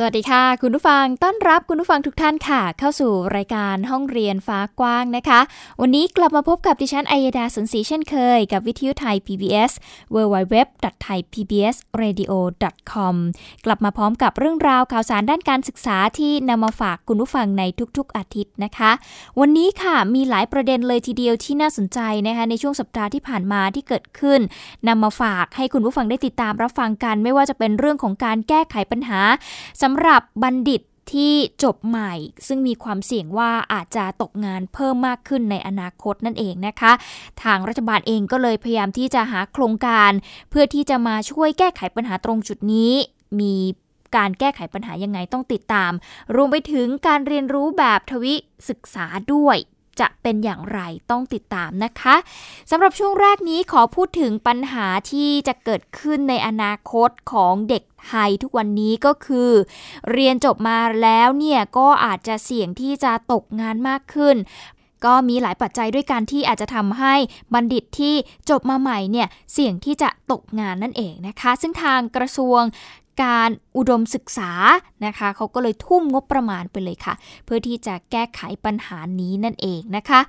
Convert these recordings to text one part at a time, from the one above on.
สวัสดีค่ะ คุณผู้ฟังต้อนรับคุณผู้ฟังทุกท่านค่ะ เข้าสู่รายการห้องเรียนฟ้ากว้างนะคะ วันนี้กลับมาพบกับดิฉันอัยดาสนศรีเช่นเคย กับวิทยุไทย PBS www.thaipbsradio.com กลับมาพร้อมกับเรื่องราวข่าวสารด้านการศึกษาที่นำมาฝากคุณผู้ฟังในทุกๆอาทิตย์นะคะ วันนี้ค่ะมีหลายประเด็นเลยทีเดียวที่น่าสนใจนะคะ ในช่วงสัปดาห์ที่ผ่านมาที่เกิดขึ้นนำมาฝากให้คุณผู้ฟังได้ติดตามรับฟังกัน ไม่ว่าจะเป็นเรื่องของการแก้ไขปัญหาสำหรับบัณฑิตที่จบใหม่ ซึ่งมีความเสี่ยงว่าอาจจะตกงานเพิ่มมากขึ้นในอนาคตนั่นเองนะคะ ทางรัฐบาลเองก็เลยพยายามที่จะหาโครงการ เพื่อที่จะมาช่วยแก้ไขปัญหาตรงจุดนี้ มีการแก้ไขปัญหายังไงต้องติดตาม รวมไปถึงการเรียนรู้แบบทวิศึกษาด้วย จะเป็นอย่างไรต้องติดตามนะคะสำหรับช่วงแรกนี้ขอพูดถึงปัญหาที่จะเกิดขึ้นในอนาคตของเด็กไทยทุกวันนี้ก็คือ เรียนจบมาแล้วเนี่ยก็อาจจะเสี่ยงที่จะตกงานมากขึ้นก็มีหลายปัจจัยด้วยกันที่อาจจะทำให้บัณฑิตที่จบมาใหม่เนี่ยเสี่ยงที่จะตกงานนั่นเองนะคะ ซึ่งทางกระทรวง การอุดมศึกษานะคะเขาก็เลยทุ่มงบประมาณไปเลยค่ะ เพื่อที่จะแก้ไขปัญหานี้นั่นเองนะคะ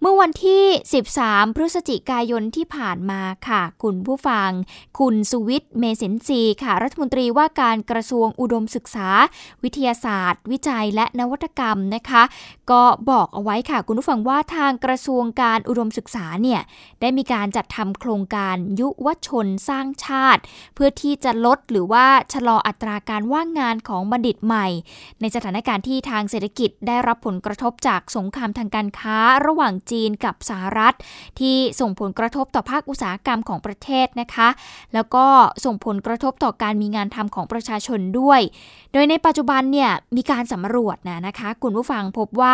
เมื่อวันที่ 13 พฤศจิกายนที่ผ่านมาค่ะ คุณผู้ฟัง คุณสุวิทย์เมสินทรีค่ะ รัฐมนตรีว่าการกระทรวงอุดมศึกษา วิทยาศาสตร์ วิจัยและนวัตกรรมนะคะก็บอกเอาไว้ค่ะคุณผู้ฟังว่าทางกระทรวงการอุดมศึกษาเนี่ยได้มีการจัดทำโครงการยุวชนสร้างชาติ เพื่อที่จะลดหรือว่าชะลออัตราการว่างงานของบัณฑิตใหม่ ในสถานการณ์ที่ทางเศรษฐกิจได้รับผลกระทบจากสงครามทางการค้าระหว่างจีนกับสหรัฐ ที่ส่งผลกระทบต่อภาคอุตสาหกรรมของประเทศนะคะ แล้วก็ส่งผลกระทบต่อการมีงานทำของประชาชนด้วย โดยในปัจจุบันเนี่ยมีการสำรวจนะนะคะคุณผู้ฟังพบว่า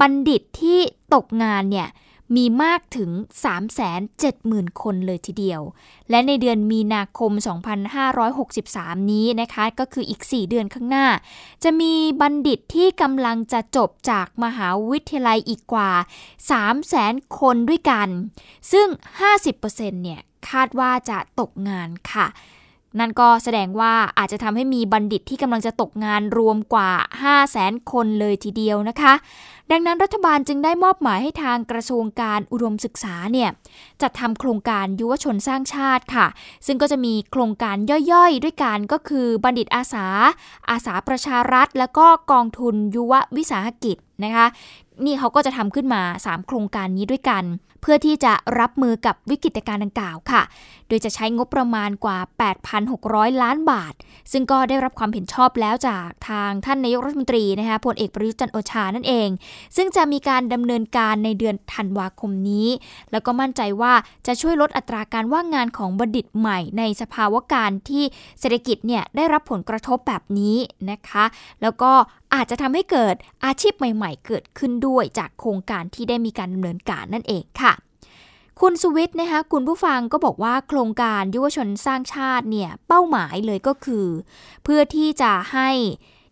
บัณฑิตที่ตกงานเนี่ยมีมากถึง 370,000 คนเลยทีเดียว และในเดือนมีนาคม 2563 นี้นะคะ ก็คืออีก 4 เดือนข้างหน้า จะมีบัณฑิตที่กำลังจะจบจากมหาวิทยาลัยอีกกว่า 300,000 คนด้วยกัน ซึ่ง 50%เนี่ยคาดว่าจะตกงานค่ะ นั่นก็แสดงว่าอาจจะทำให้มีบัณฑิตที่กำลังจะตกงานรวมกว่า 500,000คนเลยทีเดียวนะคะ ดังนั้นรัฐบาลจึงได้มอบหมายให้ทางกระทรวงการอุดมศึกษาเนี่ยจัดทำโครงการยุวชนสร้างชาติค่ะ ซึ่งก็จะมีโครงการย่อยๆ ด้วยกันก็คือบัณฑิตอาสา อาสาประชารัฐ แล้วก็กองทุนยุววิสาหกิจนะคะนี่เขาก็จะทำขึ้นมา 3 โครงการนี้ด้วยกัน เพื่อที่จะรับมือกับวิกฤตการณ์ดังกล่าวค่ะ โดยจะใช้งบประมาณกว่า 8,600 ล้านบาท ซึ่งก็ได้รับความเห็นชอบแล้วจากทางท่านนายกรัฐมนตรีนะคะพลเอกประยุทธ์จันโอชานั่นเอง ซึ่งจะมีการดำเนินการในเดือนธันวาคมนี้ แล้วก็มั่นใจว่าจะช่วยลดอัตราการว่างงานของบัณฑิตใหม่ ในสภาวะการที่เศรษฐกิจเนี่ยได้รับผลกระทบแบบนี้นะคะ แล้วก็อาจจะทำให้เกิดอาชีพใหม่ ๆ เกิดขึ้นด้วยจากโครงการที่ได้มีการดำเนินการนั่นเองค่ะ คุณสุวิทย์นะคะคุณผู้ฟังก็บอกว่าโครงการยุวชนสร้างชาติเนี่ยเป้าหมายเลยก็คือ เพื่อที่จะให้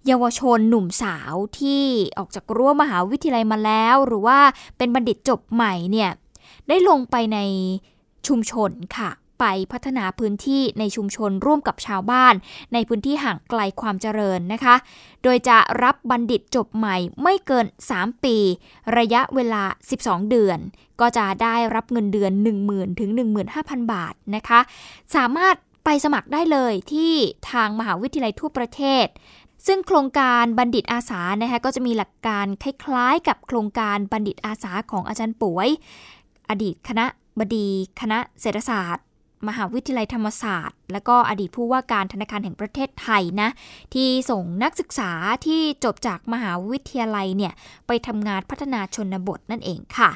เยาวชนหนุ่มสาวที่ออกจากรั้วมหาวิทยาลัยมาแล้ว หรือว่าเป็นบัณฑิตจบใหม่เนี่ยได้ลงไปในชุมชนค่ะ ไปพัฒนาพื้นที่ในชุมชนร่วมกับชาวบ้าน ในพื้นที่ห่างไกลความเจริญนะคะ โดยจะรับบัณฑิตจบใหม่ไม่เกิน 3 ปี ระยะเวลา 12 เดือน ก็จะได้รับเงินเดือน 10,000 ถึง 15,000 บาทนะคะ สามารถไปสมัครได้เลยที่ทางมหาวิทยาลัยทั่วประเทศซึ่งโครงการบัณฑิตอาสานะคะก็จะมีหลักการคล้ายๆ กับโครงการบัณฑิตอาสาของอาจารย์ป่วย อดีตคณะบดีคณะเศรษฐศาสตร์ มหาวิทยาลัยธรรมศาสตร์ และก็อดีตผู้ว่าการธนาคารแห่งประเทศไทยนะ ที่ส่งนักศึกษาที่จบจากมหาวิทยาลัยเนี่ยไปทำงานพัฒนาชนบทนั่นเองค่ะ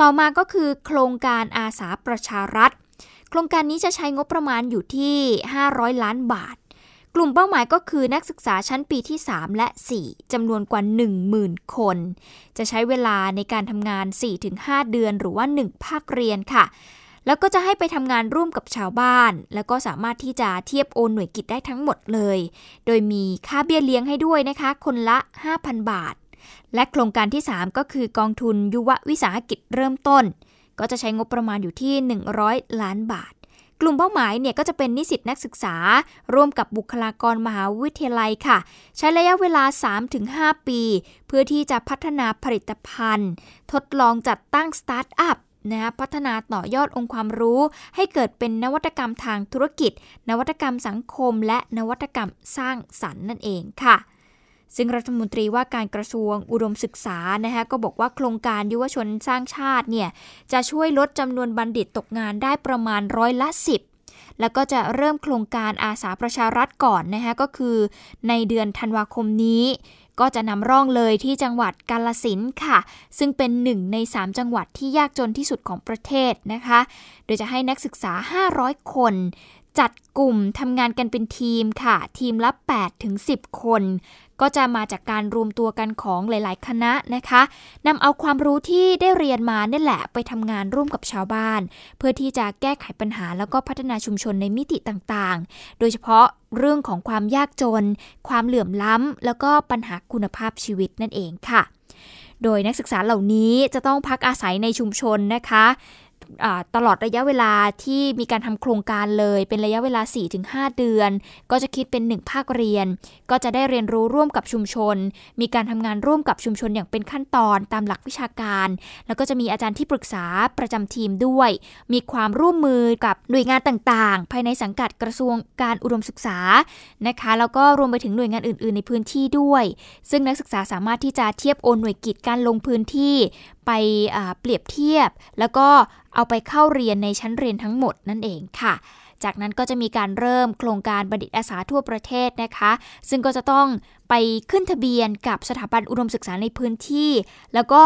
ต่อมาก็คือโครงการอาสาประชารัฐ โครงการนี้จะใช้งบประมาณอยู่ที่ 500 ล้านบาท กลุ่มเป้าหมายก็คือนักศึกษาชั้นปีที่ 3 และ 4จำนวนกว่า 10,000 คน จะใช้เวลาในการทำงาน 4-5 เดือนหรือว่า 1 ภาคเรียนค่ะ แล้วก็จะให้ไปทำงานร่วมกับชาวบ้าน แล้วก็สามารถที่จะเทียบโอนหน่วยกิจได้ทั้งหมดเลย โดยมีค่าเบี้ยเลี้ยงให้ด้วยนะคะ คนละ 5,000 บาท และโครงการที่ 3 ก็คือกองทุนยุววิสาหกิจเริ่มต้น ก็จะใช้งบประมาณอยู่ที่ 100 ล้านบาทกลุ่มเป้าหมายเนี่ยก็จะเป็นนิสิตนักศึกษา ร่วมกับบุคลากรมหาวิทยาลัยค่ะ ใช้ระยะเวลา 3-5 ปี เพื่อที่จะพัฒนาผลิตภัณฑ์ ทดลองจัดตั้งสตาร์ทอัพ นะพัฒนาต่อยอดองค์ความรู้ ให้เกิดเป็นนวัตกรรมทางธุรกิจ นวัตกรรมสังคม และนวัตกรรมสร้างสรรค์นั่นเองค่ะซึ่งรัฐมนตรีว่าการกระทรวงอุดมศึกษานะคะก็บอกว่าโครงการยุวชนสร้างชาติเนี่ยจะช่วยลดจำนวนบัณฑิตตกงานได้ประมาณร้อยละ 10 แล้วก็จะเริ่มโครงการอาสาประชารัฐก่อนนะคะก็คือในเดือนธันวาคมนี้ ก็จะนำร่องเลยที่จังหวัดกาลสินค่ะ ซึ่งเป็นหนึ่งใน 3 จังหวัดที่ยากจนที่สุดของประเทศนะคะ โดยจะให้นักศึกษา 500 คนจัดกลุ่มทำงานกันเป็นทีมค่ะ ทีมละ8ถึง10 คน ก็จะมาจากการรวมตัวกันของหลาย ๆ คณะนะคะนำเอาความรู้ที่ได้เรียนมาเนี่ยแหละไปทำงานร่วมกับชาวบ้าน เพื่อที่จะแก้ไขปัญหาแล้วก็พัฒนาชุมชนในมิติต่าง ๆ โดยเฉพาะเรื่องของความยากจน ความเหลื่อมล้ำ แล้วก็ปัญหาคุณภาพชีวิตนั่นเองค่ะ โดยนักศึกษาเหล่านี้จะต้องพักอาศัยในชุมชนนะคะ ตลอดระยะเวลาที่มีการทำโครงการเลย เป็นระยะเวลา 4-5 เดือน ก็จะคิดเป็น 1 ภาคเรียน ก็จะได้เรียนรู้ร่วมกับชุมชน มีการทำงานร่วมกับชุมชนอย่างเป็นขั้นตอนตามหลักวิชาการ แล้วก็จะมีอาจารย์ที่ปรึกษาประจำทีมด้วย มีความร่วมมือกับหน่วยงานต่างๆ ภายในสังกัดกระทรวงการอุดมศึกษานะคะ แล้วก็รวมไปถึงหน่วยงานอื่น ๆ ในพื้นที่ด้วย ซึ่งนักศึกษาสามารถที่จะเทียบโอนหน่วยกิจการลงพื้นที่ ไปเปรียบเทียบ แล้วก็ เอาไปเข้าเรียนในชั้นเรียนทั้งหมดนั่นเองค่ะ จากนั้นก็จะมีการเริ่มโครงการบัณฑิตอาสาทั่วประเทศนะคะ ซึ่งก็จะต้องไปขึ้นทะเบียนกับสถาบันอุดมศึกษาในพื้นที่ แล้วก็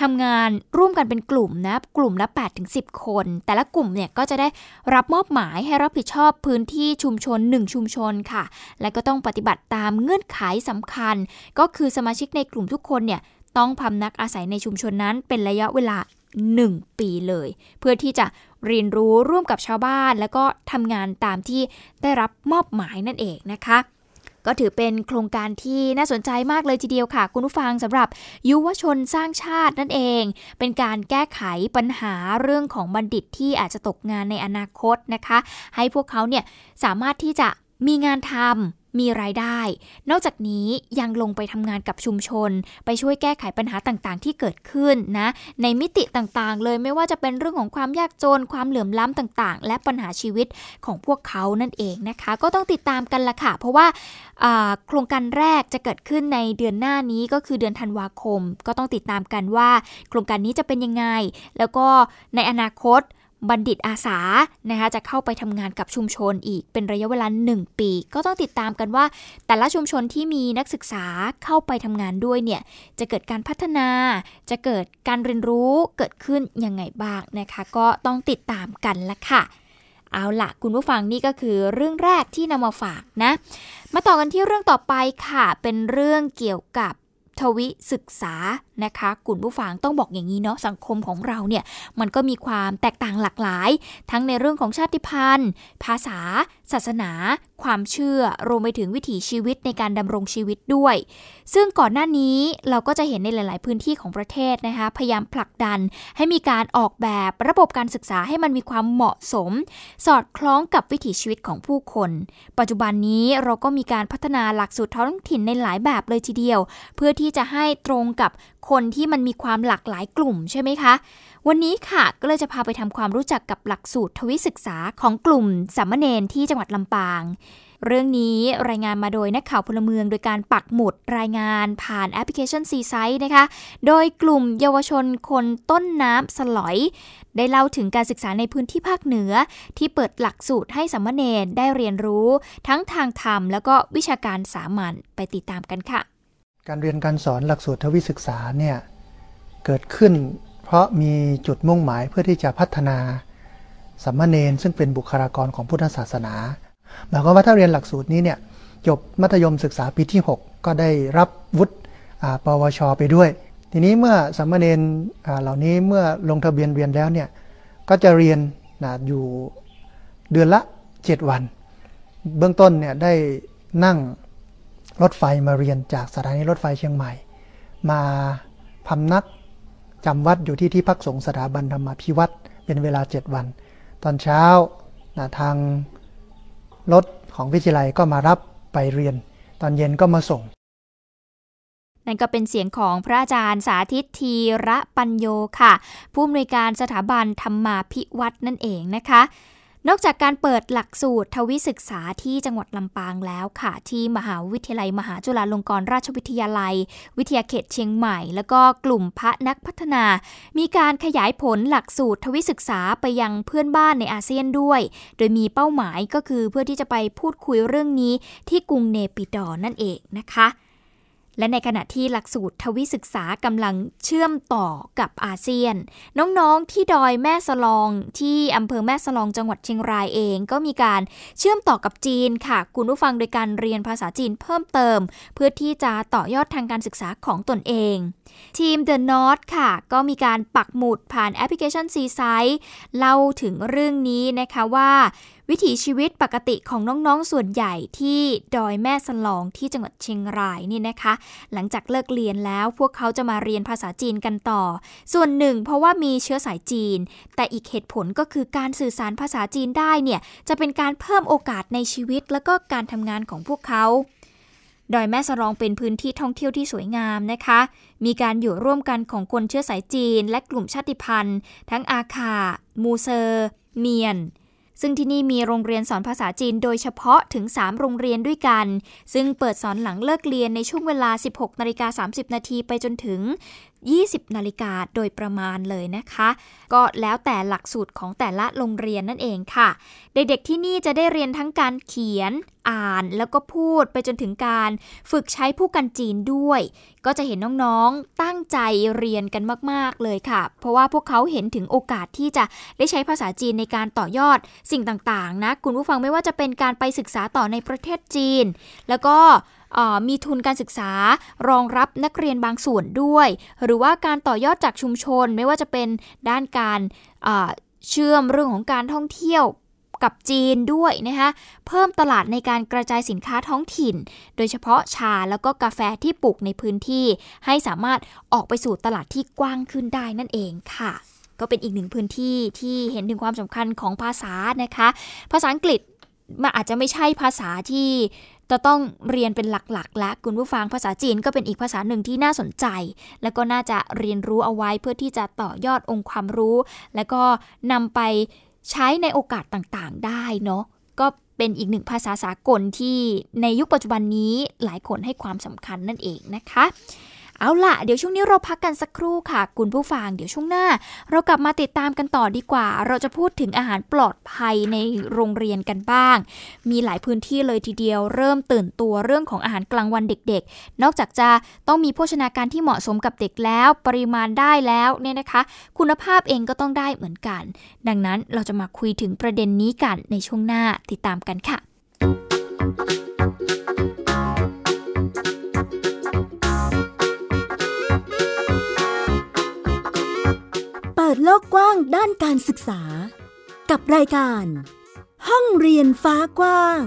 ทำงานร่วมกันเป็นกลุ่มนะ กลุ่มละ8ถึง10 คน แต่ละกลุ่มเนี่ยก็จะได้รับมอบหมายให้รับผิดชอบพื้นที่ชุมชน 1 ชุมชนค่ะ และก็ต้องปฏิบัติตามเงื่อนไขสำคัญ ก็คือสมาชิกในกลุ่มทุกคนเนี่ยต้องพำนักอาศัยในชุมชนนั้นเป็นระยะเวลา 1 ปีเลย เพื่อที่จะเรียนรู้ร่วมกับชาวบ้าน แล้วก็ทำงานตามที่ได้รับมอบหมายนั่นเองนะคะ ก็ถือเป็นโครงการที่น่าสนใจมากเลยทีเดียวค่ะ คุณผู้ฟังสำหรับยุวชนสร้างชาตินั่นเอง เป็นการแก้ไขปัญหาเรื่องของบัณฑิตที่อาจจะตกงานในอนาคตนะคะ ให้พวกเขาเนี่ยสามารถที่จะมีงานทำ มีรายได้ นอกจากนี้ยังลงไปทำงานกับชุมชน ไปช่วยแก้ไขปัญหาต่างๆ ที่เกิดขึ้นนะ ในมิติต่างๆ เลยไม่ว่าจะเป็นเรื่องของความยากจน ความเหลื่อมล้ำต่างๆ และปัญหาชีวิตของพวกเขานั่นเองนะคะ ก็ต้องติดตามกันละค่ะ เพราะว่าโครงการแรกจะเกิดขึ้นในเดือนหน้านี้ก็คือเดือนธันวาคม ก็ต้องติดตามกันว่า โครงการนี้จะเป็นยังไง แล้วก็ในอนาคต บัณฑิตอาสานะคะจะเข้าไปทำงานกับชุมชนอีกเป็นระยะเวลา 1 ปี ก็ต้องติดตามกันว่า แต่ละชุมชนที่มีนักศึกษาเข้าไปทำงานด้วยเนี่ยจะเกิดการพัฒนา จะเกิดการเรียนรู้เกิดขึ้นยังไงบ้างนะคะ ก็ต้องติดตามกันละค่ะเอาละคุณผู้ฟังนี่ก็คือเรื่องแรกที่นำมาฝากนะ มาต่อกันที่เรื่องต่อไปค่ะ เป็นเรื่องเกี่ยวกับ ทวิศึกษานะคะกลุ่มผู้ฟังต้องบอกอย่างนี้เนาะสังคมของเราเนี่ยมันก็มีความแตกต่างหลากหลาย ทั้งในเรื่องของชาติพันธุ์ ภาษา ศาสนา ความเชื่อรวมไปถึงวิถีชีวิตในการดำรงชีวิตด้วย ซึ่งก่อนหน้านี้เราก็จะเห็นในหลาย ๆ พื้นที่ของประเทศนะคะพยายามผลักดันให้มีการออกแบบระบบการศึกษาให้มันมีความเหมาะสม สอดคล้องกับวิถีชีวิตของผู้คน ปัจจุบันนี้เราก็มีการพัฒนาหลักสูตรท้องถิ่นในหลายแบบเลยทีเดียว เพื่อที่จะให้ตรงกับคนที่มันมีความหลากหลายกลุ่มใช่ไหมคะ วันนี้ค่ะก็เลยจะพาไปทำความรู้จักกับหลักสูตรทวิศึกษาของกลุ่มสามเณรที่จังหวัดลำปาง เรื่องนี้รายงานมาโดยนักข่าวพลเมือง โดยการปักหมุดรายงานผ่านแอปพลิเคชัน C-Site นะคะ โดยกลุ่มเยาวชนคนต้นน้ำสลอย ได้เล่าถึงการศึกษาในพื้นที่ภาคเหนือ ที่เปิดหลักสูตรให้สามเณรได้เรียนรู้ ทั้งทางธรรม แล้วก็วิชาการสามัญไปติดตามกันค่ะ การเรียนการสอนหลักสูตรทวิศึกษาเนี่ยเกิดขึ้น เพราะมีจุดมุ่งหมายเพื่อที่จะพัฒนาสัมมาเนนซึ่งเป็นบุคลากรของพุทธศาสนาหมายความว่าถ้าเรียนหลักสูตรนี้เนี่ยจบมัธยมศึกษาปีที่ 6 ก็ได้รับวุฒิปวช ไปด้วย ทีนี้เมื่อสัมมาเนนเหล่านี้เมื่อลงทะเบียนเรียนแล้วเนี่ยก็จะเรียนนะอยู่เดือนละ 7 วัน เบื้องต้นเนี่ยได้นั่งรถไฟมาเรียนจากสถานีรถไฟเชียงใหม่ มาพำนัก จำวัดอยู่ที่ที่พักสงฆ์สถาบันธรรมพิวัตรเป็นเวลา 7 วัน ตอนเช้านะทางรถของวิทยาลัยก็มารับไปเรียน ตอนเย็นก็มาส่ง นั่นก็เป็นเสียงของพระอาจารย์สาธิตทีระปัญโยค่ะ ผู้อำนวยการสถาบันธรรมาพิวัตรนั่นเองนะคะ นอกจากการเปิดหลักสูตรทวิศึกษาที่จังหวัดลำปางแล้วค่ะ ที่มหาวิทยาลัย มหาจุฬาลงกรณราชวิทยาลัย วิทยาเขตเชียงใหม่ แล้วก็กลุ่มพระนักพัฒนา มีการขยายผลหลักสูตรทวิศึกษาไปยังเพื่อนบ้านในอาเซียนด้วย โดยมีเป้าหมายก็คือเพื่อที่จะไปพูดคุยเรื่องนี้ที่กรุงเนปิดอนั่นเองนะคะ และในขณะที่หลักสูตรทวิศึกษากำลังเชื่อมต่อกับอาเซียน น้องๆที่ดอยแม่สลองที่อำเภอแม่สลองจังหวัดเชียงรายเอง ก็มีการเชื่อมต่อกับจีนค่ะ คุณผู้ฟังโดยการเรียนภาษาจีนเพิ่มเติม เพื่อที่จะต่อยอดทางการศึกษาของตนเอง ทีม The North ค่ะ ก็มีการปักหมุดผ่านแอปพลิเคชัน c ีไซเล่าถึงเรื่องนี้นะคะว่า วิถีชีวิตปกติของน้องๆส่วนใหญ่ที่ดอยแม่สลองที่จังหวัดเชียงรายนี่นะคะ หลังจากเลิกเรียนแล้วพวกเขาจะมาเรียนภาษาจีนกันต่อ ส่วนหนึ่ง เพราะว่ามีเชื้อสายจีน แต่อีกเหตุผลก็คือการสื่อสารภาษาจีนได้เนี่ยจะเป็นการเพิ่มโอกาสในชีวิต และก็การทำงานของพวกเขาดอยแม่สลองเป็นพื้นที่ท่องเที่ยวที่สวยงามนะคะ มีการอยู่ร่วมกันของคนเชื้อสายจีน และกลุ่มชาติพันธุ์ ทั้งอาคา มูเซอร์ เมียน ซึ่งที่นี่มีโรงเรียนสอนภาษาจีนโดยเฉพาะถึง 3 โรงเรียนด้วยกัน ซึ่งเปิดสอนหลังเลิกเรียนในช่วงเวลา 16นาฬิกา30 นาทีไปจนถึง 20 นาฬิกาโดยประมาณเลยนะคะ ก็แล้วแต่หลักสูตรของแต่ละโรงเรียนนั่นเองค่ะ เด็กๆที่นี่จะได้เรียนทั้งการเขียนอ่านแล้วก็พูดไปจนถึงการฝึกใช้ผู้กันจีนด้วย ก็จะเห็นน้องๆตั้งใจเรียนกันมากๆเลยค่ะ เพราะว่าพวกเขาเห็นถึงโอกาสที่จะได้ใช้ภาษาจีนในการต่อยอดสิ่งต่างๆนะ คุณผู้ฟังไม่ว่าจะเป็นการไปศึกษาต่อในประเทศจีน แล้วก็ มีทุนการศึกษารองรับนักเรียนบางส่วนด้วย หรือว่าการต่อยอดจากชุมชนไม่ว่าจะเป็นด้านการเชื่อมเรื่องของการท่องเที่ยวกับจีนด้วยนะคะเพิ่มตลาดในการกระจายสินค้าท้องถิ่น โดยเฉพาะชาแล้วก็กาแฟที่ปลูกในพื้นที่ ให้สามารถออกไปสู่ตลาดที่กว้างขึ้นได้นั่นเองค่ะ ก็เป็นอีกหนึ่งพื้นที่ที่เห็นถึงความสำคัญของภาษานะคะ ภาษาอังกฤษ มันอาจจะไม่ใช่ภาษาที่จะต้องเรียนเป็นหลักๆ และคุณผู้ฟังภาษาจีนก็เป็นอีกภาษาหนึ่งที่น่าสนใจ และก็น่าจะเรียนรู้เอาไว้เพื่อที่จะต่อยอดองค์ความรู้ และก็นำไปใช้ในโอกาสต่างๆ ได้เนาะก็เป็นอีกหนึ่งภาษาสากลที่ในยุคปัจจุบันนี้หลายคนให้ความสำคัญนั่นเองนะคะ เอาล่ะเดี๋ยวช่วงนี้เราพักกันสักครู่ค่ะคุณผู้ฟังเดี๋ยวช่วงหน้า เรากลับมาติดตามกันต่อดีกว่า เราจะพูดถึงอาหารปลอดภัยในโรงเรียนกันบ้าง มีหลายพื้นที่เลยทีเดียวเริ่มตื่นตัวเรื่องของอาหารกลางวันเด็กๆ นอกจากจะต้องมีโภชนาการที่เหมาะสมกับเด็กแล้ว ปริมาณได้แล้วเนี่ยนะคะ คุณภาพเองก็ต้องได้เหมือนกัน ดังนั้นเราจะมาคุยถึงประเด็นนี้กันในช่วงหน้าติดตามกันค่ะิด ศึกษา กับรายการ ห้องเรียนฟ้ากว้าง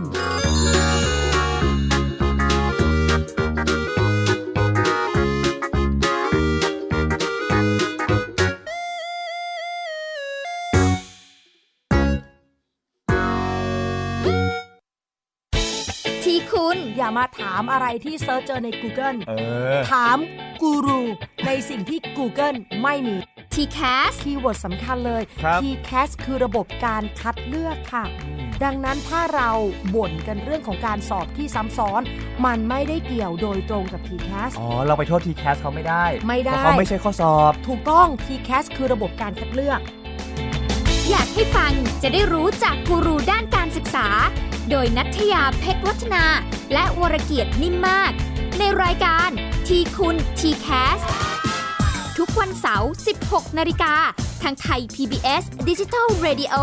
ที่คุณอย่ามาถามอะไรที่เซิร์ชเจอใน Google ถามกูรูในสิ่งที่ Google ไม่มี TCAS คีย์เวิร์ดสำคัญเลย TCAS คือระบบการคัดเลือกค่ะ ดังนั้นถ้าเราบ่นกันเรื่องของการสอบที่ซ้ำซ้อน มันไม่ได้เกี่ยวโดยตรงกับ TCAS อ๋อ เราไปโทษ TCAS เขาไม่ได้ไม่ได้เขาไม่ใช่ข้อสอบ ถูกต้อง TCAS คือระบบการคัดเลือก อยากให้ฟังจะได้รู้จากกูรูด้านการศึกษา โดยนัทยาเพชรวัฒนา และวรเกียดนิ่มมาก ในรายการทีคุณ TCAS ทุกวันเสาร์ 16 นาฬิกา ทางไทย PBS Digital Radio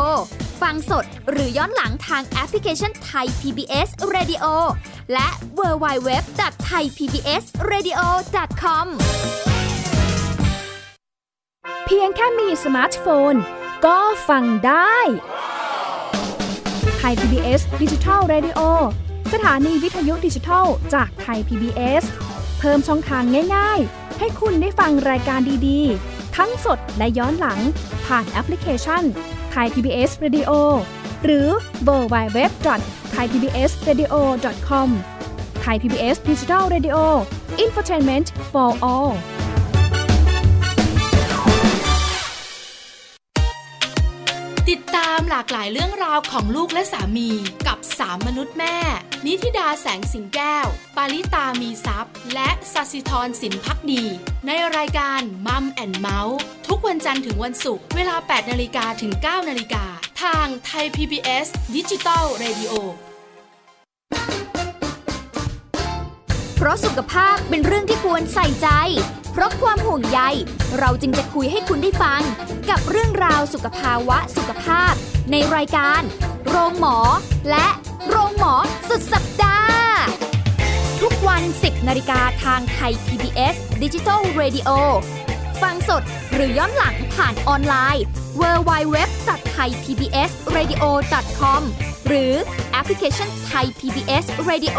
ฟังสดหรือย้อนหลังทางแอปพลิเคชันไทย PBS Radio และ w w w t h a i PBS Radio com เพียงแค่มีสมาร์ทโฟน ก็ฟังได้Thai PBS Digital Radio สถานีวิทยุดิจิทัลจากไทย PBS เพิ่มช่องทางง่ายๆ ให้คุณได้ฟังรายการดีๆ ทั้งสดและย้อนหลัง ผ่านแอปพลิเคชันไทย PBS Radio หรือเวอร์ไบเว็บไทยพีบีเอสเรดิโอคอมไทยพีบีเอสดิจิทัลเรดิโออินฟอร์ทนเมนต์ for all ติดตามหลากหลายเรื่องราวของลูกและสามีกับสามมนุษย์แม่ นิธิดาแสงสิงแก้ว ปาริตามีซัพ์และสัสิธรสินพักดี ในรายการ Mom and Mouth ทุกวันจันทร์ถึงวันศุกร์เวลา 8นาฬิกาถึง 9นาฬิกาทางไทย PBS ดิจิตอล Radio เพราะสุขภาพเป็นเรื่องที่ควรใส่ใจ เพราะความห่วงใย เราจึงจะคุยให้คุณได้ฟัง กับเรื่องราวสุขภาวะสุขภาพ ในรายการ โรงหมอ และ โรงหมอสุดสัปดาห์ ทุกวัน 10นาฬิกาทางไทย PBS ดิจิ a l Radio ฟังสดหรือย้อนหลังผ่านออนไลน์ www.thaipbsradio.com หรือแอปพลิเคชัน Thai PBS Radio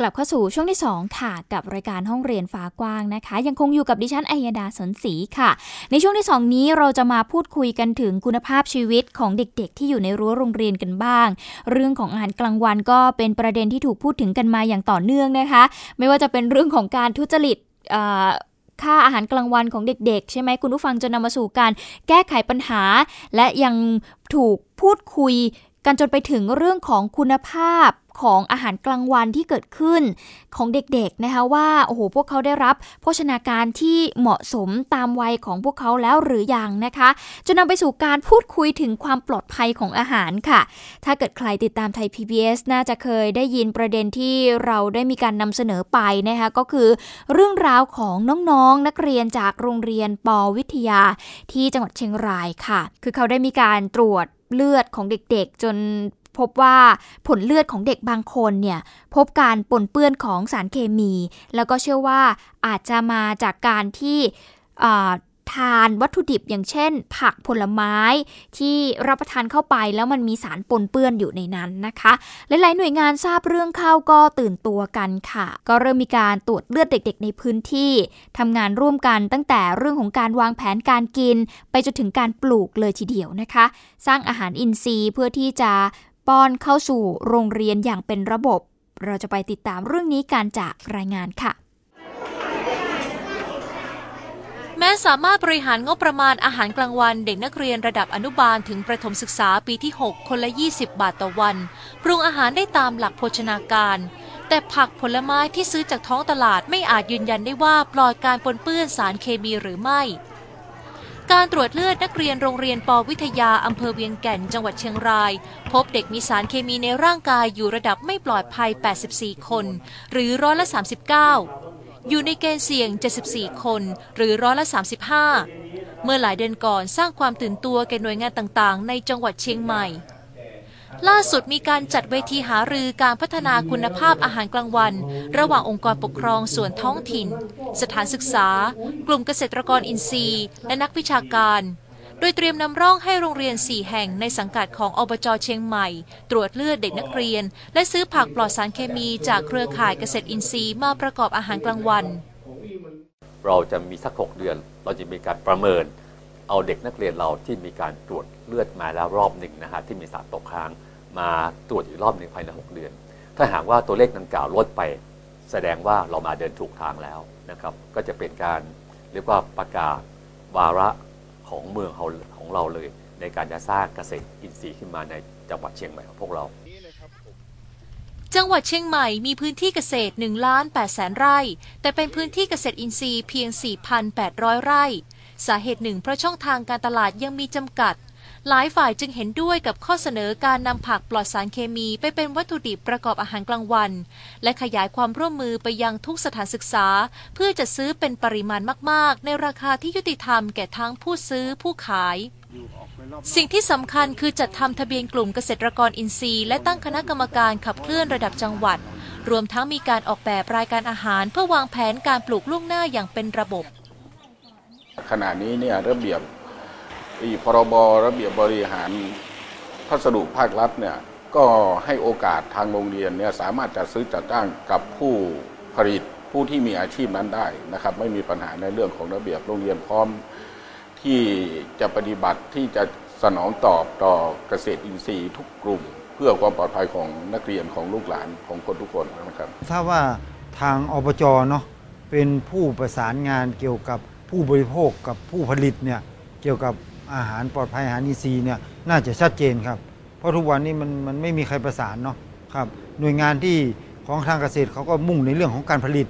กลับเข้าสู่ช่วงที่ 2 ค่ะ กับรายการห้องเรียนฟ้ากว้างนะคะ ยังคงอยู่กับดิฉันอัยดาสนศรีค่ะ ในช่วงที่ 2 นี้เราจะมาพูดคุยกันถึงคุณภาพชีวิตของเด็กๆ ที่อยู่ในรั้วโรงเรียนกันบ้าง เรื่องของอาหารกลางวันก็เป็นประเด็นที่ถูกพูดถึงกันมาอย่างต่อเนื่องนะคะ ไม่ว่าจะเป็นเรื่องของการทุจริตค่าอาหารกลางวันของเด็ก ๆ ใช่ไหมคุณผู้ฟังจะนำมาสู่การแก้ไขปัญหา และยังถูกพูดคุยกันจนไปถึงเรื่องของคุณภาพ ของอาหารกลางวันที่เกิดขึ้นของเด็กๆนะคะว่าโอ้โหพวกเขาได้รับโภชนาการที่เหมาะสมตามวัยของพวกเขาแล้วหรือยังนะคะจะนำไปสู่การพูดคุยถึงความปลอดภัยของอาหารค่ะ ถ้าเกิดใครติดตามไทย PBS น่าจะเคยได้ยินประเด็นที่เราได้มีการนำเสนอไปนะคะก็คือ เรื่องราวของน้องๆนนักเรียนจากโรงเรียนปวิทยา ที่จังหวัดเชียงรายค่ะ คือเขาได้มีการตรวจเลือดของเด็กๆ จน พบว่าผลเลือดของเด็กบางคนเนี่ยพบการปนเปื้อนของสารเคมี แล้วก็เชื่อว่าอาจจะมาจากการที่ทานวัตถุดิบอย่างเช่น ผักผลไม้ที่รับประทานเข้าไปแล้วมันมีสารปนเปื้อนอยู่ในนั้นนะคะ หลาย ๆ หน่วยงานทราบเรื่องเข้าก็ตื่นตัวกันค่ะ ก็เริ่มมีการตรวจเลือดเด็ก ๆ ในพื้นที่ทำงานร่วมกันตั้งแต่เรื่องของการวางแผนการกิน ไปจนถึงการปลูกเลยทีเดียวนะคะ สร้างอาหารอินทรีย์เพื่อที่จะ ป้อนเข้าสู่โรงเรียนอย่างเป็นระบบ เราจะไปติดตามเรื่องนี้การจากรายงานค่ะ แม้สามารถบริหารงบประมาณอาหารกลางวันเด็กนักเรียนระดับอนุบาลถึงประถมศึกษาปีที่ 6 คนละ 20 บาทต่อวัน ปรุงอาหารได้ตามหลักโภชนาการแต่ผักผลไม้ที่ซื้อจากท้องตลาดไม่อาจยืนยันได้ว่าปลอดการปนเปื้อนสารเคมีหรือไม่ การตรวจเลือดนักเรียนโรงเรียนปวิทยา อำเภอเวียงแก่น จังหวัดเชียงราย พบเด็กมีสารเคมีในร่างกายอยู่ระดับไม่ปลอดภัย 84 คน หรือร้อยละ 39 อยู่ในเกณฑ์เสี่ยง 74 คน หรือร้อยละ 35 เมื่อหลายเดือนก่อนสร้างความตื่นตัวแก่หน่วยงานต่างๆ ในจังหวัดเชียงใหม่ ล่าสุดมีการจัดเวทีหารือการพัฒนาคุณภาพอาหารกลางวัน ระหว่างองค์กรปกครองส่วนท้องถิ่น สถานศึกษา กลุ่มเกษตรกรอินทรีย์ และนักวิชาการ โดยเตรียมนำร่องให้โรงเรียน 4 แห่งในสังกัดของอบจเชียงใหม่ ตรวจเลือดเด็กนักเรียน และซื้อผักปลอดสารเคมีจากเครือข่ายเกษตรอินทรีย์มาประกอบอาหารกลางวัน เราจะมีสักหกเดือน เราจะมีการประเมิน เอาเด็กนักเรียนเราที่มีการตรวจเลือดมาแล้วรอบหนึ่งนะฮะที่มีสารตกค้างมาตรวจอีกรอบหนึ่งภายใน 6 เดือน ถ้าหากว่าตัวเลขดังกล่าวลดไป แสดงว่าเรามาเดินถูกทางแล้วนะครับ ก็จะเป็นการเรียกว่าประกาศวาระของเมืองของเราเลย ในการจะสร้างเกษตรอินทรีย์ขึ้นมาในจังหวัดเชียงใหม่ของพวกเรา จังหวัดเชียงใหม่มีพื้นที่เกษตร1ล้าน8แสนไร่ แต่เป็นพื้นที่เกษตรอินทรีย์เพียง 4,800 ไร่ สาเหตุหนึ่งเพราะช่องทางการตลาดยังมีจำกัด หลายฝ่ายจึงเห็นด้วยกับข้อเสนอการนำผักปลอดสารเคมีไปเป็นวัตถุดิบประกอบอาหารกลางวัน และขยายความร่วมมือไปยังทุกสถานศึกษา เพื่อจะซื้อเป็นปริมาณมาก ๆ ในราคาที่ยุติธรรมแก่ทั้งผู้ซื้อผู้ขายสิ่งที่สำคัญคือจัดทำทะเบียนกลุ่มเกษตรกรอินทรีย์และตั้งคณะกรรมการขับเคลื่อนระดับจังหวัด รวมทั้งมีการออกแบบรายการอาหารเพื่อวางแผนการปลูกล่วงหน้าอย่างเป็นระบบ ขณะนี้เนี่ยระเบียบอีพรบระเบียบบริหารพัสดุภาครัฐเนี่ยก็ให้โอกาสทางโรงเรียนเนี่ยสามารถจัดซื้อจัดจ้างกับผู้ผลิตผู้ที่มีอาชีพนั้นได้นะครับ ไม่มีปัญหาในเรื่องของระเบียบโรงเรียนพร้อมที่จะปฏิบัติที่จะสนองตอบต่อเกษตรอินทรีย์ทุกกลุ่ม เพื่อความปลอดภัยของนักเรียนของลูกหลานของคนทุกคนนะครับถ้าว่าทางอบจเนาะเป็นผู้ประสานงานเกี่ยวกับ ผู้บริโภคกับผู้ผลิตเนี่ยเกี่ยวกับอาหารปลอดภัยอาหารอินทรีย์เนี่ยน่าจะชัดเจนครับ เพราะทุกวันนี้มันมันไม่มีใครประสานเนาะครับหน่วยงานที่ของทางเกษตรเขาก็มุ่งในเรื่องของการผลิต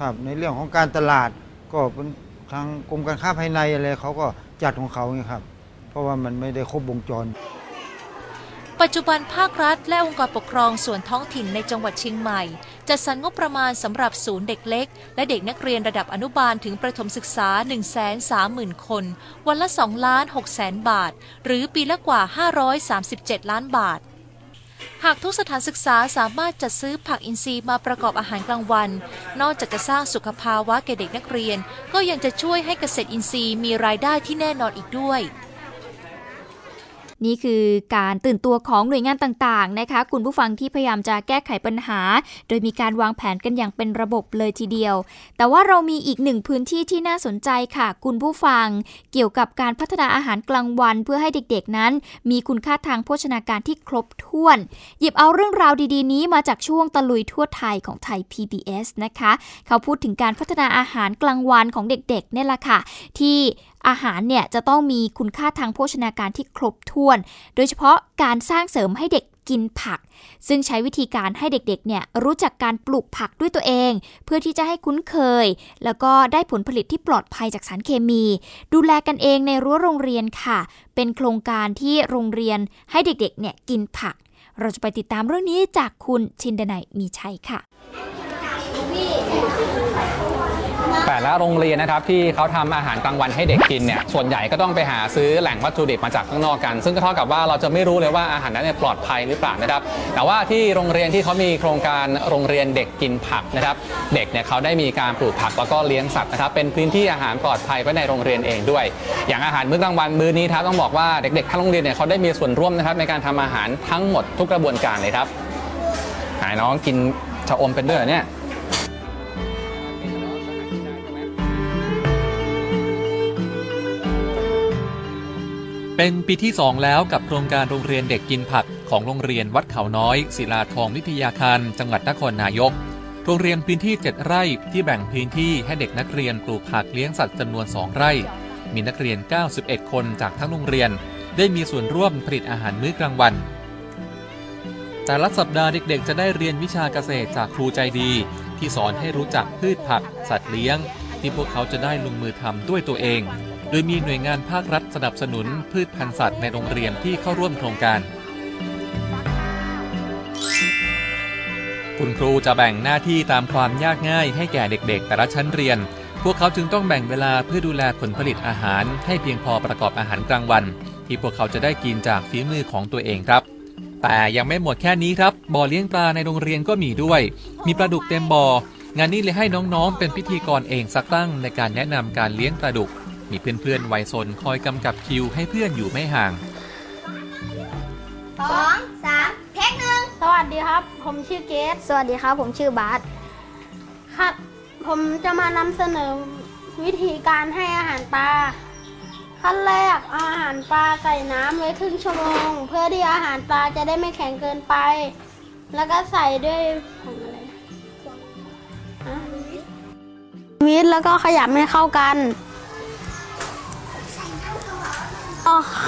ครับในเรื่องของการตลาดก็เป็นทางกรมการค้าภายในอะไรเขาก็จัดของเขาไงครับ เพราะว่ามันไม่ได้ครบวงจร ปัจจุบันภาครัฐและองค์กรปกครองส่วนท้องถิ่นในจังหวัดเชียงใหม่ จัดสรรงบประมาณสำหรับศูนย์เด็กเล็ก และเด็กนักเรียนระดับอนุบาลถึงประถมศึกษา 130,000 คน วันละ2ล้าน6แสนบาท หรือปีละกว่า 537 ล้านบาทหากทุกสถานศึกษาสามารถจัดซื้อผักอินทรีย์มาประกอบอาหารกลางวัน นอกจากจะสร้างสุขภาวะแก่เด็กนักเรียน ก็ยังจะช่วยให้เกษตรอินทรีย์มีรายได้ที่แน่นอนอีกด้วย นี่คือการตื่นตัวของหน่วยงานต่างๆนะคะคุณผู้ฟังที่พยายามจะแก้ไขปัญหา โดยมีการวางแผนกันอย่างเป็นระบบเลยทีเดียว แต่ว่าเรามีอีกหนึ่งพื้นที่ที่น่าสนใจค่ะ คุณผู้ฟัง เกี่ยวกับการพัฒนาอาหารกลางวัน เพื่อให้เด็กๆนั้น มีคุณค่าทางโภชนาการที่ครบถ้วน หยิบเอาเรื่องราวดีๆ นี้มาจากช่วงตะลุยทั่วไทยของไทย PBS นะคะ เขาพูดถึงการพัฒนาอาหารกลางวันของเด็กๆเนี่ยแหละค่ะ ที่อาหารเนี่ยจะต้องมีคุณค่าทางโภชนาการที่ครบถ้วน โดยเฉพาะการสร้างเสริมให้เด็กกินผัก ซึ่งใช้วิธีการให้เด็กๆ เนี่ยรู้จักการปลูกผักด้วยตัวเอง เพื่อที่จะให้คุ้นเคย แล้วก็ได้ผลผลิตที่ปลอดภัยจากสารเคมี ดูแลกันเองในรั้วโรงเรียนค่ะ เป็นโครงการที่โรงเรียนให้เด็กๆ เนี่ยกินผัก เราจะไปติดตามเรื่องนี้จากคุณชินดนัยมีชัยค่ะ แต่ละโรงเรียนนะครับที่เขาทำอาหารกลางวันให้เด็กกินเนี่ยส่วนใหญ่ก็ต้องไปหาซื้อแหล่งวัตถุดิบมาจากข้างนอกกัน ซึ่งก็เท่ากับว่าเราจะไม่รู้เลยว่าอาหารนั้นเนี่ยปลอดภัยหรือเปล่านะครับ แต่ว่าที่โรงเรียนที่เขามีโครงการโรงเรียนเด็กกินผักนะครับ เด็กเนี่ยเขาได้มีการปลูกผักแล้วก็เลี้ยงสัตว์นะครับเป็นพื้นที่อาหารปลอดภัยไว้ในโรงเรียนเองด้วย อย่างอาหารมื้อกลางวันมื้อนี้ครับต้องบอกว่าเด็กๆทั้งโรงเรียนเนี่ยเขาได้มีส่วนร่วมนะครับในการทำอาหารทั้งหมดทุกกระบวนการเลยครับหายน้องกินชะอมเป็นด้วยเหรอเนี่ย เป็นปีที่ 2 แล้วกับโครงการโรงเรียนเด็กกินผักของโรงเรียนวัดเขาน้อย ศิลาทองวิทยาคาร จังหวัดนครนายก โรงเรียนพื้นที่ 7 ไร่ที่แบ่งพื้นที่ให้เด็กนักเรียนปลูกผักเลี้ยงสัตว์จำนวน 2 ไร่ มีนักเรียน 91 คนจากทั้งโรงเรียน ได้มีส่วนร่วมผลิตอาหารมื้อกลางวัน แต่ละสัปดาห์เด็กๆ จะได้เรียนวิชาเกษตรจากครูใจดี ที่สอนให้รู้จักพืชผัก สัตว์เลี้ยง ที่พวกเขาจะได้ลงมือทำด้วยตัวเอง โดยมีหน่วยงานภาครัฐสนับสนุนพืชพันธุ์สัตว์ในโรงเรียนที่เข้าร่วมโครงการ คุณครูจะแบ่งหน้าที่ตามความยากง่ายให้แก่เด็กๆ แต่ละชั้นเรียน พวกเขาจึงต้องแบ่งเวลาเพื่อดูแลผลผลิตอาหาร ให้เพียงพอประกอบอาหารกลางวัน ที่พวกเขาจะได้กินจากฝีมือของตัวเองครับแต่ยังไม่หมดแค่นี้ครับ บ่อเลี้ยงปลาในโรงเรียนก็มีด้วย มีปลาดุกเต็มบ่อ งานนี้เลยให้น้องๆ เป็นพิธีกรเองสักตั้งในการแนะนำการเลี้ยงปลาดุก มีเพื่อนๆวัยซนคอยกำกับคิวให้เพื่อนอยู่ไม่ห่าง สองสามเทคหนึ่งสวัสดีครับ ผมชื่อเกสสวัสดีครับ ผมชื่อบาสครับ ผมจะมานำเสนอวิธีการให้อาหารปลาขั้นแรกเอาอาหารปลาใส่น้ำไว้ครึ่งชั่วโมง เพื่อที่อาหารปลาจะได้ไม่แข็งเกินไป แล้วก็ใส่ด้วยผงอะไรฮะวิตแล้วก็ขยำให้เข้ากัน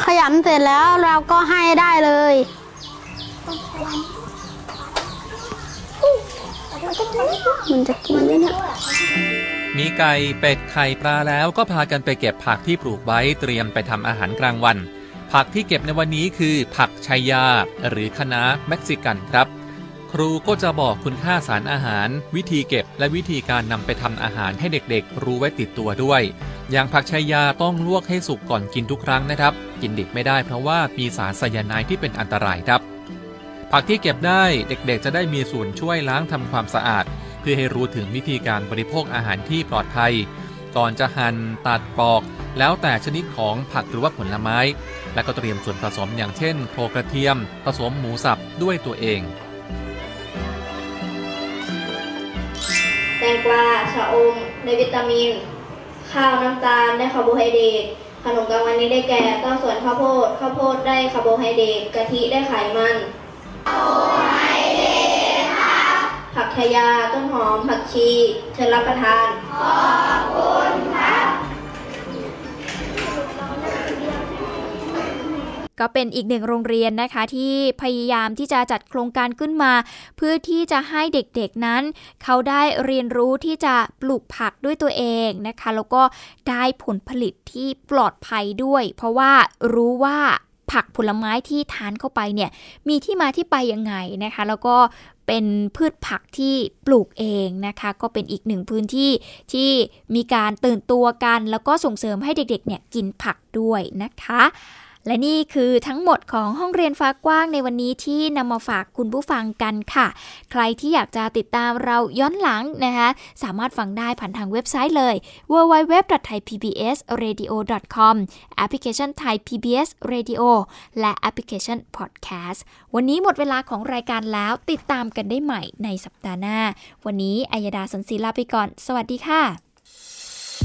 ขยำเสร็จแล้วเราก็ให้ได้เลยมันจะกินเนี่ยมีไก่เป็ดไข่ปลาแล้วก็พากันไปเก็บผักที่ปลูกไว้เตรียมไปทำอาหารกลางวัน ผักที่เก็บในวันนี้คือผักชายยาหรือคะน้าเม็กซิกันครับ ครูก็จะบอกคุณค่าสารอาหาร วิธีเก็บและวิธีการนำไปทำอาหารให้เด็กๆ รู้ไว้ติดตัวด้วย อย่างผักชัยยาต้องลวกให้สุกก่อนกินทุกครั้งนะครับ กินดิบไม่ได้เพราะว่ามีสารไซยาไนด์ที่เป็นอันตรายครับ ผักที่เก็บได้เด็กๆ จะได้มีส่วนช่วยล้างทำความสะอาด เพื่อให้รู้ถึงวิธีการบริโภคอาหารที่ปลอดภัย ก่อนจะหั่นตัดปอก แล้วแต่ชนิดของผักหรือว่าผลไม้ และก็เตรียมส่วนผสมอย่างเช่นโขลกกระเทียม ผสมหมูสับด้วยตัวเอง แตงกวาชะอมได้วิตามิน ข้าวน้ำตาลได้คาร์โบไฮเดรตขนมกลางวันนี้ได้แก่ต้นส่วนข้าวโพดข้าวโพดได้คาร์โบไฮเดรตกะทิได้ไขมันผักชายาต้นหอมผักชีเชิญรับประทาน ก็เป็นอีกหนึ่งโรงเรียนนะคะที่พยายามที่จะจัดโครงการขึ้นมา เพื่อที่จะให้เด็กๆนั้น เขาได้เรียนรู้ที่จะปลูกผักด้วยตัวเองนะคะ แล้วก็ได้ผลผลิตที่ปลอดภัยด้วย เพราะว่ารู้ว่าผักผลไม้ที่ทานเข้าไปเนี่ยมีที่มาที่ไปยังไงนะคะ แล้วก็เป็นพืชผักที่ปลูกเองนะคะ ก็เป็นอีกหนึ่งพื้นที่ที่มีการตื่นตัวกัน แล้วก็ส่งเสริมให้เด็กๆเนี่ยกินผักด้วยนะคะ และนี่คือทั้งหมดของห้องเรียนฟ้ากว้างในวันนี้ที่นำมาฝากคุณผู้ฟังกันค่ะ ใครที่อยากจะติดตามเราย้อนหลังนะคะสามารถฟังได้ผ่านทางเว็บไซต์เลย www.thaipbsradio.com แอปพลิเคชัน Thai PBS Radio และแอปพลิเคชัน Podcast วันนี้หมดเวลาของรายการแล้วติดตามกันได้ใหม่ในสัปดาห์หน้า วันนี้อัยดาสนศรีลาไปก่อน สวัสดีค่ะ